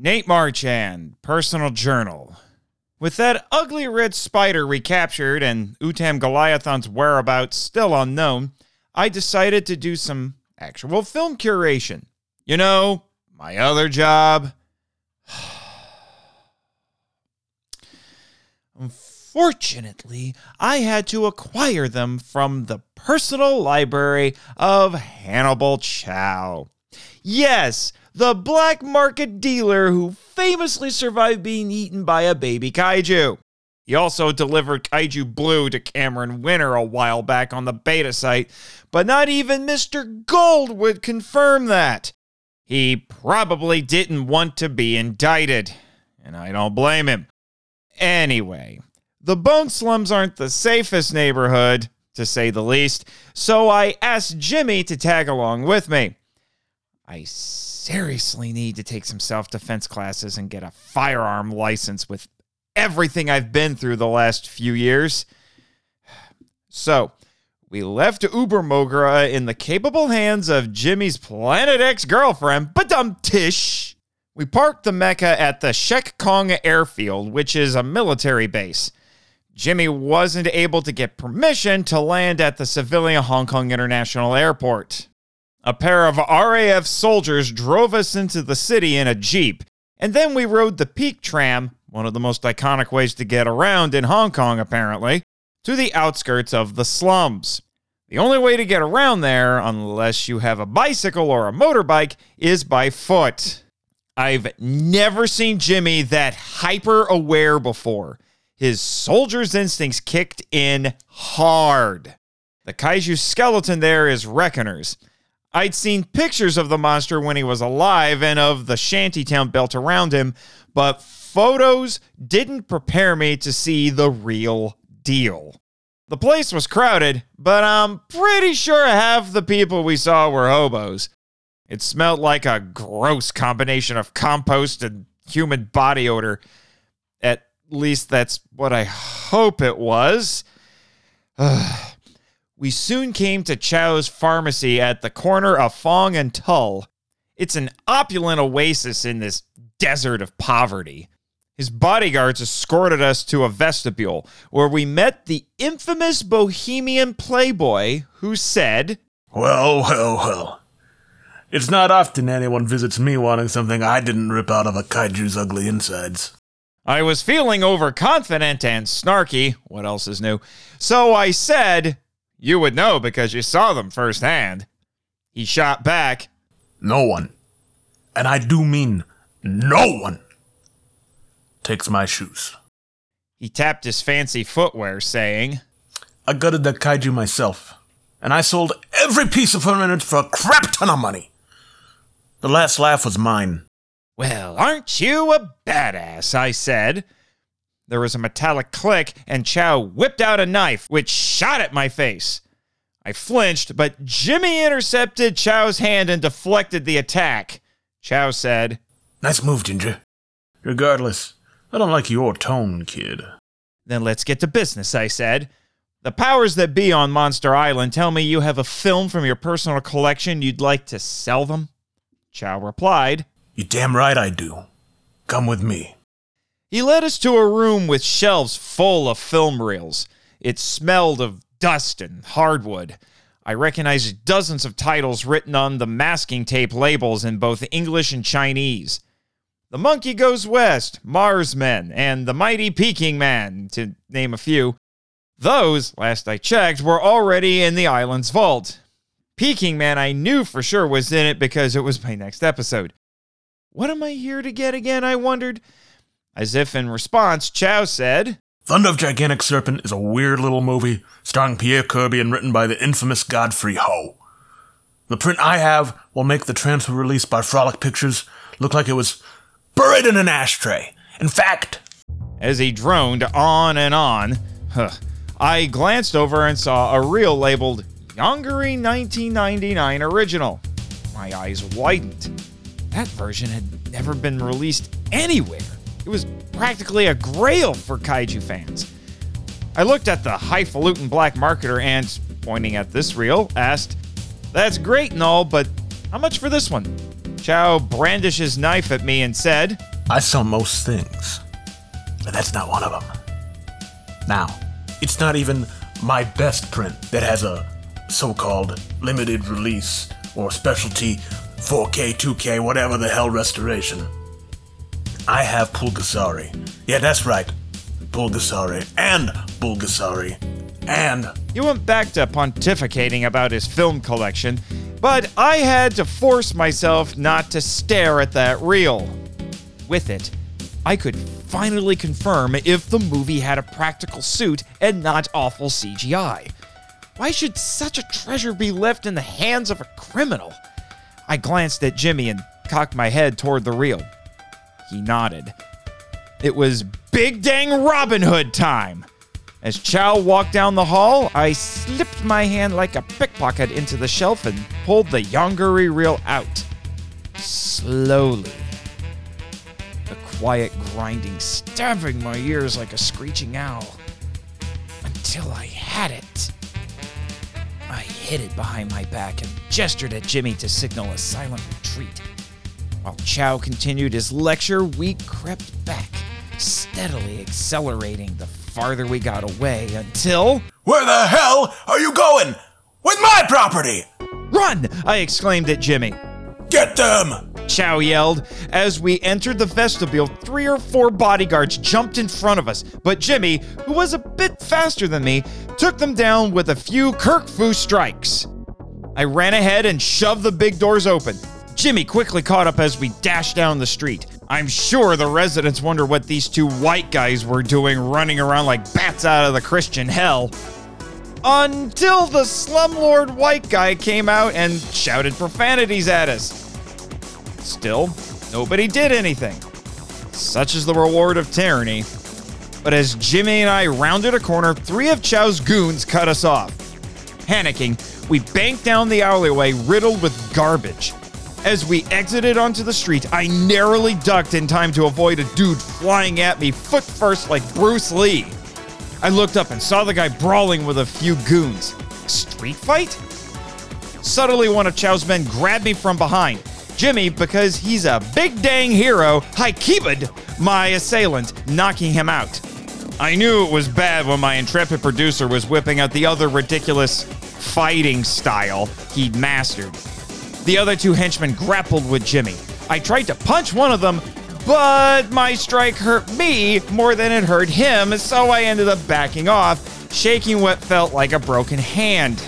Nate Marchand, Personal Journal. With that ugly red spider recaptured and Utam Goliathon's whereabouts still unknown, I decided to do some actual film curation. You know, my other job. Unfortunately, I had to acquire them from the personal library of Hannibal Chau. Yes, the black market dealer who famously survived being eaten by a baby kaiju. He also delivered Kaiju Blue to Cameron Winter a while back on the beta site, but not even Mr. Gold would confirm that. He probably didn't want to be indicted, and I don't blame him. Anyway, the Bone Slums aren't the safest neighborhood, to say the least, so I asked Jimmy to tag along with me. I seriously need to take some self defense classes and get a firearm license with everything I've been through the last few years. So, we left Uber Ubermogra in the capable hands of Jimmy's Planet X girlfriend, Badum Tish. We parked the Mecha at the Shek Kong airfield, which is a military base. Jimmy wasn't able to get permission to land at the civilian Hong Kong International Airport. A pair of RAF soldiers drove us into the city in a Jeep, and then we rode the Peak Tram, one of the most iconic ways to get around in Hong Kong, apparently, to the outskirts of the slums. The only way to get around there, unless you have a bicycle or a motorbike, is by foot. I've never seen Jimmy that hyper aware before. His soldier's instincts kicked in hard. The kaiju skeleton there is Reckoners. I'd seen pictures of the monster when he was alive and of the shantytown built around him, but photos didn't prepare me to see the real deal. The place was crowded, but I'm pretty sure half the people we saw were hobos. It smelled like a gross combination of compost and human body odor. At least that's what I hope it was. we soon came to Chau's pharmacy at the corner of Fong and Tull. It's an opulent oasis in this desert of poverty. His bodyguards escorted us to a vestibule where we met the infamous bohemian playboy who said, Well, well, well. It's not often anyone visits me wanting something I didn't rip out of a kaiju's ugly insides. I was feeling overconfident and snarky. What else is new? So I said, You would know because you saw them firsthand. He shot back, No one, and I do mean no one, takes my shoes. He tapped his fancy footwear, saying, I gutted that kaiju myself, and I sold every piece of furniture for a crap ton of money. The last laugh was mine. Well, aren't you a badass? I said. There was a metallic click, and Chau whipped out a knife, which shot at my face. I flinched, but Jimmy intercepted Chau's hand and deflected the attack. Chau said, Nice move, Ginger. Regardless, I don't like your tone, kid. Then let's get to business, I said. The powers that be on Monster Island tell me you have a film from your personal collection you'd like to sell them? Chau replied, You damn right I do. Come with me. He led us to a room with shelves full of film reels. It smelled of dust and hardwood. I recognized dozens of titles written on the masking tape labels in both English and Chinese. The Monkey Goes West, Mars Men, and The Mighty Peking Man, to name a few. Those, last I checked, were already in the island's vault. Peking Man I knew for sure was in it because it was my next episode. What am I here to get again? I wondered. As if in response, Chau said, Thunder of Gigantic Serpent is a weird little movie starring Pierre Kirby and written by the infamous Godfrey Ho. The print I have will make the transfer release by Frolic Pictures look like it was buried in an ashtray. In fact, as he droned on and on, huh, I glanced over and saw a reel labeled Yongari 1999 Original. My eyes widened. That version had never been released anywhere. It was practically a grail for kaiju fans. I looked at the highfalutin black marketer and, pointing at this reel, asked, That's great and all, but how much for this one? Chau brandished his knife at me and said, I sell most things, but that's not one of them. Now, it's not even my best print that has a so called limited release or specialty 4K, 2K, whatever the hell restoration. I have Pulgasari. Yeah, that's right. Pulgasari and Bulgasari. And He went back to pontificating about his film collection, but I had to force myself not to stare at that reel. With it, I could finally confirm if the movie had a practical suit and not awful CGI. Why should such a treasure be left in the hands of a criminal? I glanced at Jimmy and cocked my head toward the reel. He nodded. It was Big Dang Robin Hood time! As Chau walked down the hall, I slipped my hand like a pickpocket into the shelf and pulled the Yongari reel out. Slowly. The quiet grinding stabbing my ears like a screeching owl. Until I had it. I hid it behind my back and gestured at Jimmy to signal a silent retreat. While Chau continued his lecture, we crept back, steadily accelerating the farther we got away until. where the hell are you going? With my property! Run! I exclaimed at Jimmy. Get them! Chau yelled. As we entered the vestibule, three or four bodyguards jumped in front of us, but Jimmy, who was a bit faster than me, took them down with a few Kirk Fu strikes. I ran ahead and shoved the big doors open. Jimmy quickly caught up as we dashed down the street. I'm sure the residents wonder what these two white guys were doing running around like bats out of the Christian hell. Until the slumlord white guy came out and shouted profanities at us. Still, nobody did anything. Such is the reward of tyranny. But as Jimmy and I rounded a corner, three of Chau's goons cut us off. Panicking, we banked down the alleyway riddled with garbage. As we exited onto the street, I narrowly ducked in time to avoid a dude flying at me foot first like Bruce Lee. I looked up and saw the guy brawling with a few goons. Street fight? Suddenly, one of Chau's men grabbed me from behind. Jimmy, because he's a big dang hero, haikiba'd my assailant, knocking him out. I knew it was bad when my intrepid producer was whipping out the other ridiculous fighting style he'd mastered. The other two henchmen grappled with Jimmy. I tried to punch one of them, but my strike hurt me more than it hurt him, so I ended up backing off, shaking what felt like a broken hand.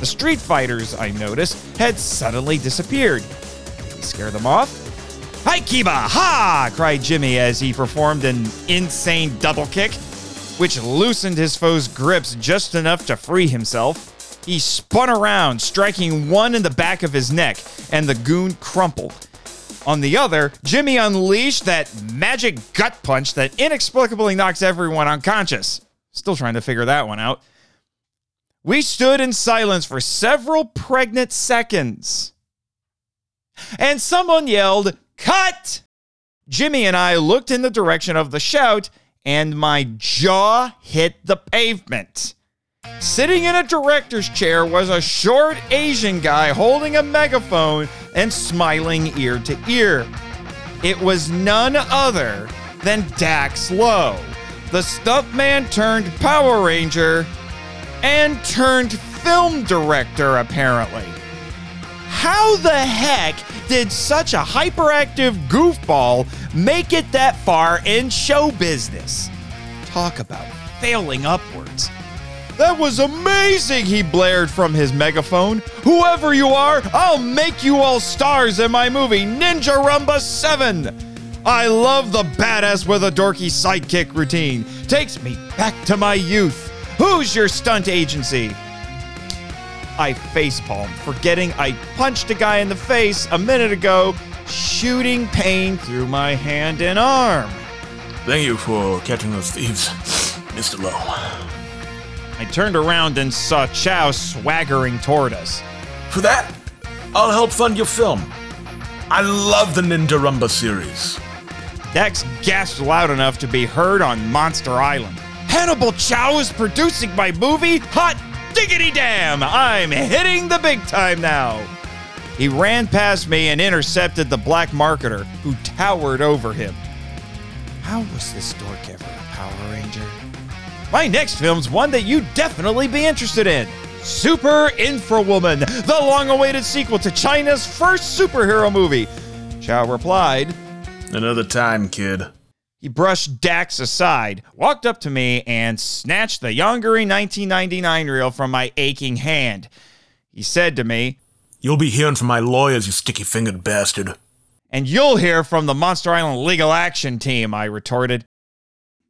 The street fighters, I noticed, had suddenly disappeared. Did we scare them off? Hi, Kiba! Ha! cried Jimmy as he performed an insane double kick, which loosened his foe's grips just enough to free himself. He spun around, striking one in the back of his neck, and the goon crumpled. On the other, Jimmy unleashed that magic gut punch that inexplicably knocks everyone unconscious. Still trying to figure that one out. We stood in silence for several pregnant seconds. And someone yelled, Cut! Jimmy and I looked in the direction of the shout, and my jaw hit the pavement. Sitting in a director's chair was a short Asian guy holding a megaphone and smiling ear to ear. It was none other than Dax Lo, the stuntman turned Power Ranger and turned film director, apparently. How the heck did such a hyperactive goofball make it that far in show business? Talk about failing upwards. That was amazing, he blared from his megaphone. Whoever you are, I'll make you all stars in my movie Ninja Rumba 7. I love the badass with a dorky sidekick routine. Takes me back to my youth. Who's your stunt agency? I facepalmed, forgetting I punched a guy in the face a minute ago, shooting pain through my hand and arm. Thank you for catching those thieves, Mr. Lo. I turned around and saw Chau swaggering toward us. For that, I'll help fund your film. I love the Ninja Rumba series. Dex gasped loud enough to be heard on Monster Island. Hannibal Chau is producing my movie, Hot Diggity Damn! I'm hitting the big time now! he ran past me and intercepted the black marketer, who towered over him. How was this dork ever a Power Ranger? My next film's one that you'd definitely be interested in. Super Infrawoman, the long awaited sequel to China's first superhero movie. Chau replied, Another time, kid. He brushed Dax aside, walked up to me, and snatched the Yongari 1999 reel from my aching hand. He said to me, You'll be hearing from my lawyers, you sticky fingered bastard. And you'll hear from the Monster Island Legal Action Team, I retorted.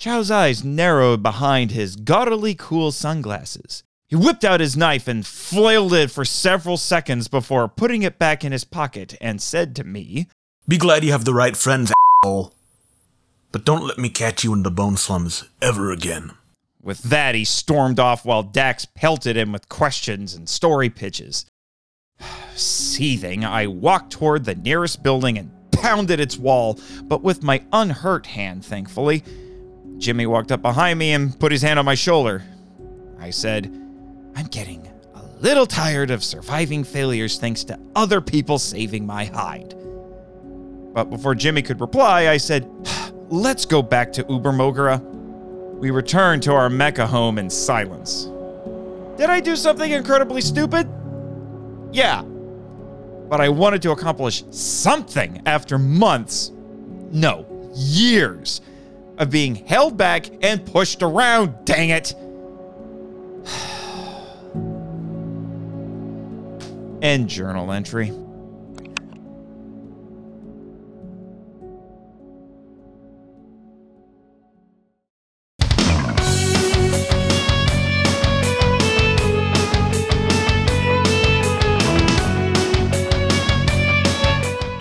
Chau's eyes narrowed behind his gaudily cool sunglasses. He whipped out his knife and flailed it for several seconds before putting it back in his pocket and said to me, Be glad you have the right friends, asshole. But don't let me catch you in the bone slums ever again. With that, he stormed off while Dax pelted him with questions and story pitches. Seething, I walked toward the nearest building and pounded its wall, but with my unhurt hand, thankfully. Jimmy walked up behind me and put his hand on my shoulder. I said, I'm getting a little tired of surviving failures thanks to other people saving my hide. But before Jimmy could reply, I said, Let's go back to Ubermogara. We returned to our mecha home in silence. Did I do something incredibly stupid? Yeah. But I wanted to accomplish something after months, no, years, of being held back and pushed around, dang it. End journal entry.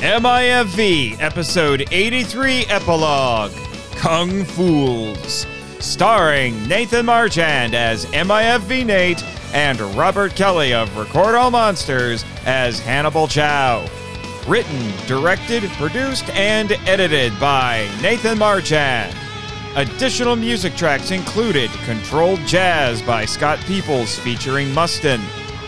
MIFV, episode 83 epilogue Kung Fools. Starring Nathan Marchand as MIFV Nate and Robert Kelly of Record All Monsters as Hannibal Chau. Written, directed, produced, and edited by Nathan Marchand. Additional music tracks included Controlled Jazz by Scott Peoples featuring Mustin,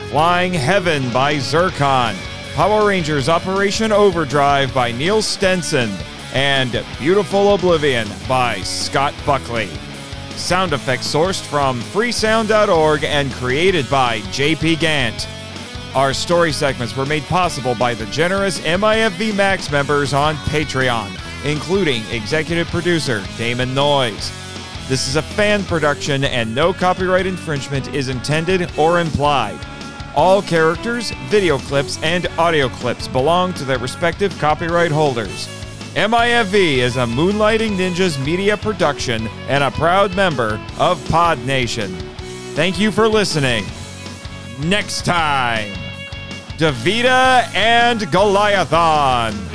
Flying Heaven by Zircon, Power Rangers Operation Overdrive by Neil Stenson, and Beautiful Oblivion by Scott Buckley. Sound effects sourced from freesound.org and created by JP Gant. Our story segments were made possible by the generous MIFV Max members on Patreon, including executive producer Damon Noyes. This is a fan production and no copyright infringement is intended or implied. All characters, video clips, and audio clips belong to their respective copyright holders. MIFV is a Moonlighting Ninjas media production and a proud member of Pod Nation. Thank you for listening. Next time, Davida and Goliathon.